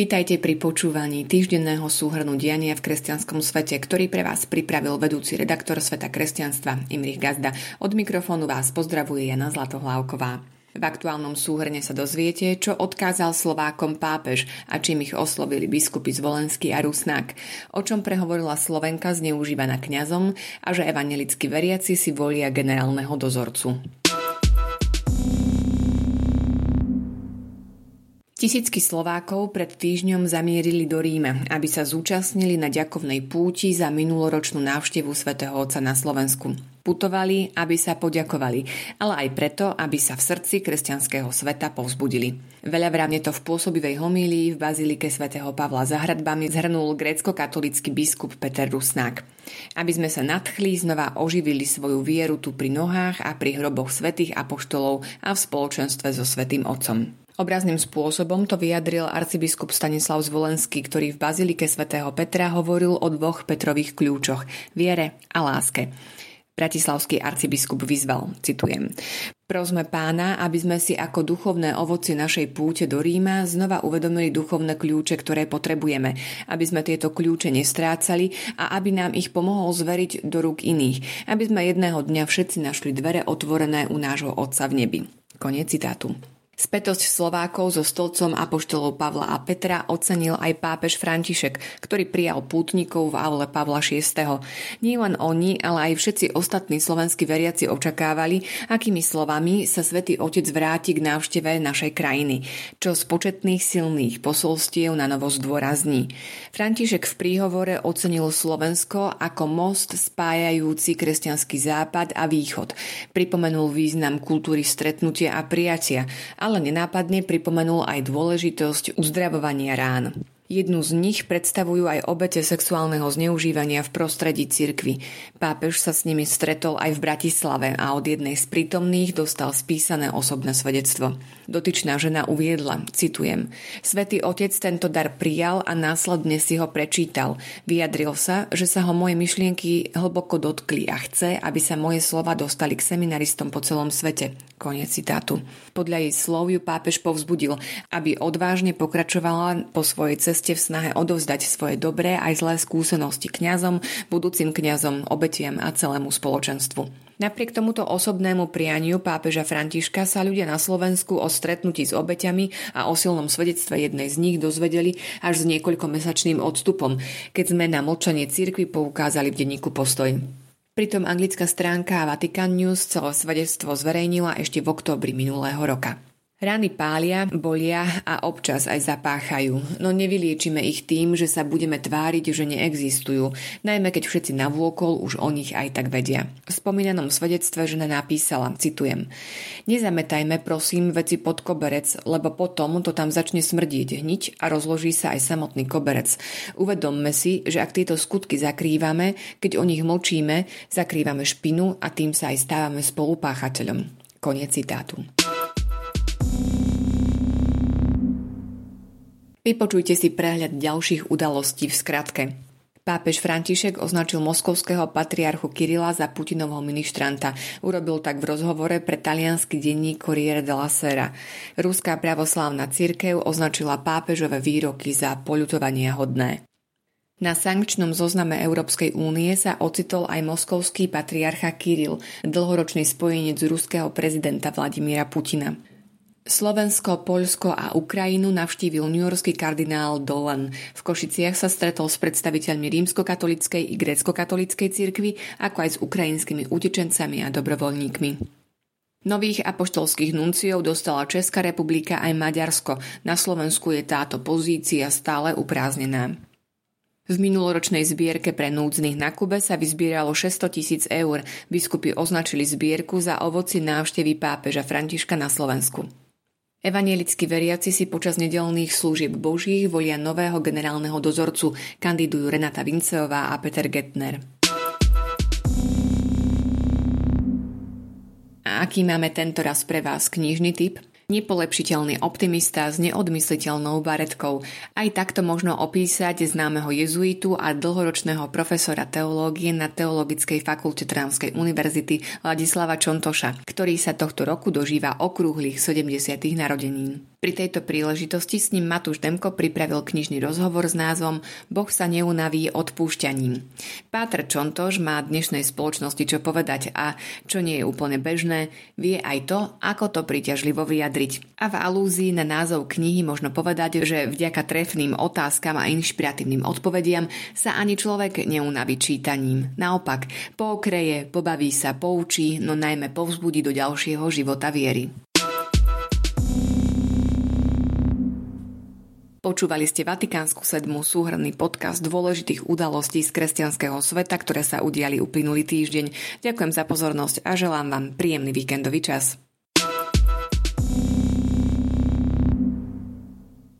Vítajte pri počúvaní týždenného súhrnu diania v kresťanskom svete, ktorý pre vás pripravil vedúci redaktor Sveta kresťanstva Imrich Gazda. Od mikrofónu vás pozdravuje Jana Zlatohlávková. V aktuálnom súhrne sa dozviete, čo odkázal Slovákom pápež a čím ich oslovili biskupy Zvolenský a Rusnák, o čom prehovorila Slovenka zneužívaná kňazom a že evanelickí veriaci si volia generálneho dozorcu. Tisícky Slovákov pred týždňom zamierili do Ríma, aby sa zúčastnili na ďakovnej púti za minuloročnú návštevu svätého Otca na Slovensku. Putovali, aby sa poďakovali, ale aj preto, aby sa v srdci kresťanského sveta povzbudili. Veľa vrávne to v pôsobivej homílii v bazilike svätého Pavla za hradbami zhrnul grécko-katolický biskup Peter Rusnák. Aby sme sa nadchli, znova oživili svoju vieru tu pri nohách a pri hroboch svätých apoštolov a v spoločenstve so svätým Otcom. Obrazným spôsobom to vyjadril arcibiskup Stanislav Zvolenský, ktorý v Bazilike svätého Petra hovoril o dvoch Petrových kľúčoch – viere a láske. Bratislavský arcibiskup vyzval, citujem, Prosme pána, aby sme si ako duchovné ovoci našej púte do Ríma znova uvedomili duchovné kľúče, ktoré potrebujeme, aby sme tieto kľúče nestrácali a aby nám ich pomohol zveriť do rúk iných, aby sme jedného dňa všetci našli dvere otvorené u nášho Otca v nebi. Konec citátu. Spätosť Slovákov so stolcom apoštolov Pavla a Petra ocenil aj pápež František, ktorý prijal pútnikov v aule Pavla VI. Nie len oni, ale aj všetci ostatní slovenskí veriaci očakávali, akými slovami sa svätý Otec vráti k návšteve našej krajiny, čo z početných silných posolstiev na novo zdôrazní. František v príhovore ocenil Slovensko ako most spájajúci kresťanský západ a východ. Pripomenul význam kultúry stretnutia a prijatia, ale nenápadne pripomenul aj dôležitosť uzdravovania rán. Jednu z nich predstavujú aj obete sexuálneho zneužívania v prostredí cirkvy. Pápež sa s nimi stretol aj v Bratislave a od jednej z prítomných dostal spísané osobné svedectvo. Dotyčná žena uviedla, citujem, Svetý otec tento dar prijal a následne si ho prečítal. Vyjadril sa, že sa ho moje myšlienky hlboko dotkli a chce, aby sa moje slova dostali k seminaristom po celom svete. Konec citátu. Podľa jej slov ju pápež povzbudil, aby odvážne pokračovala po svojej ceste v snahe odovzdať svoje dobré aj zlé skúsenosti kňazom, budúcim kňazom, obetiam a celému spoločenstvu. Napriek tomuto osobnému prianiu pápeža Františka sa ľudia na Slovensku o stretnutí s obeťami a o silnom svedectve jednej z nich dozvedeli až s niekoľkomesačným odstupom, keď sme na mlčanie cirkvi poukázali v denníku Postoj. Pritom anglická stránka Vatican News celé svedectvo zverejnila ešte v októbri minulého roka. Rany pália, bolia a občas aj zapáchajú, no nevyliečime ich tým, že sa budeme tváriť, že neexistujú, najmä keď všetci navôkol už o nich aj tak vedia. V spomínanom svedectve žena napísala, citujem, Nezametajme prosím veci pod koberec, lebo potom to tam začne smrdieť hniť a rozloží sa aj samotný koberec. Uvedomme si, že ak tieto skutky zakrývame, keď o nich mlčíme, zakrývame špinu a tým sa aj stávame spolupáchateľom. Koniec citátu. Vypočujte si prehľad ďalších udalostí v skratke. Pápež František označil moskovského patriarchu Kirila za Putinovho ministranta. Urobil tak v rozhovore pre talianský denník Corriere della Sera. Ruská pravoslávna cirkev označila pápežové výroky za poľutovania hodné. Na sankčnom zozname Európskej únie sa ocitol aj moskovský patriarcha Kiril, dlhoročný spojenec ruského prezidenta Vladimíra Putina. Slovensko, Poľsko a Ukrajinu navštívil newyorský kardinál Dolan. V Košiciach sa stretol s predstaviteľmi rímskokatolickej i grécko-katolíckej cirkvi, ako aj s ukrajinskými utečencami a dobrovoľníkmi. Nových apoštolských nunciov dostala Česká republika aj Maďarsko. Na Slovensku je táto pozícia stále upráznená. V minuloročnej zbierke pre núdznych na Kube sa vyzbieralo 600 tisíc eur. Biskupy označili zbierku za ovoci návštevy pápeža Františka na Slovensku. Evanielickí veriaci si počas nedelných služieb božích volia nového generálneho dozorcu, kandidujú Renata Vinceová a Peter Getner. A aký máme tento raz pre vás knižný typ? Nepolepšiteľný optimista s neodmysliteľnou baretkou. Aj takto možno opísať známeho jezuitu a dlhoročného profesora teológie na Teologickej fakulte Tránskej univerzity Ladislava Čontoša, ktorý sa tohto roku dožíva okrúhlych 70. narodenín. Pri tejto príležitosti s ním Matúš Demko pripravil knižný rozhovor s názvom Boh sa neunaví odpúšťaním. Pátr Čontoš má dnešnej spoločnosti čo povedať a čo nie je úplne bežné, vie aj to, ako to príťažlivo vyjadriť. A v alúzii na názov knihy možno povedať, že vďaka trefným otázkam a inšpiratívnym odpovediam sa ani človek neunaví čítaním. Naopak, pookreje, pobaví sa, poučí, no najmä povzbudí do ďalšieho života viery. Počúvali ste Vatikánsku sedmu súhrný podcast dôležitých udalostí z kresťanského sveta, ktoré sa udiali uplynulý týždeň. Ďakujem za pozornosť a želám vám príjemný víkendový čas.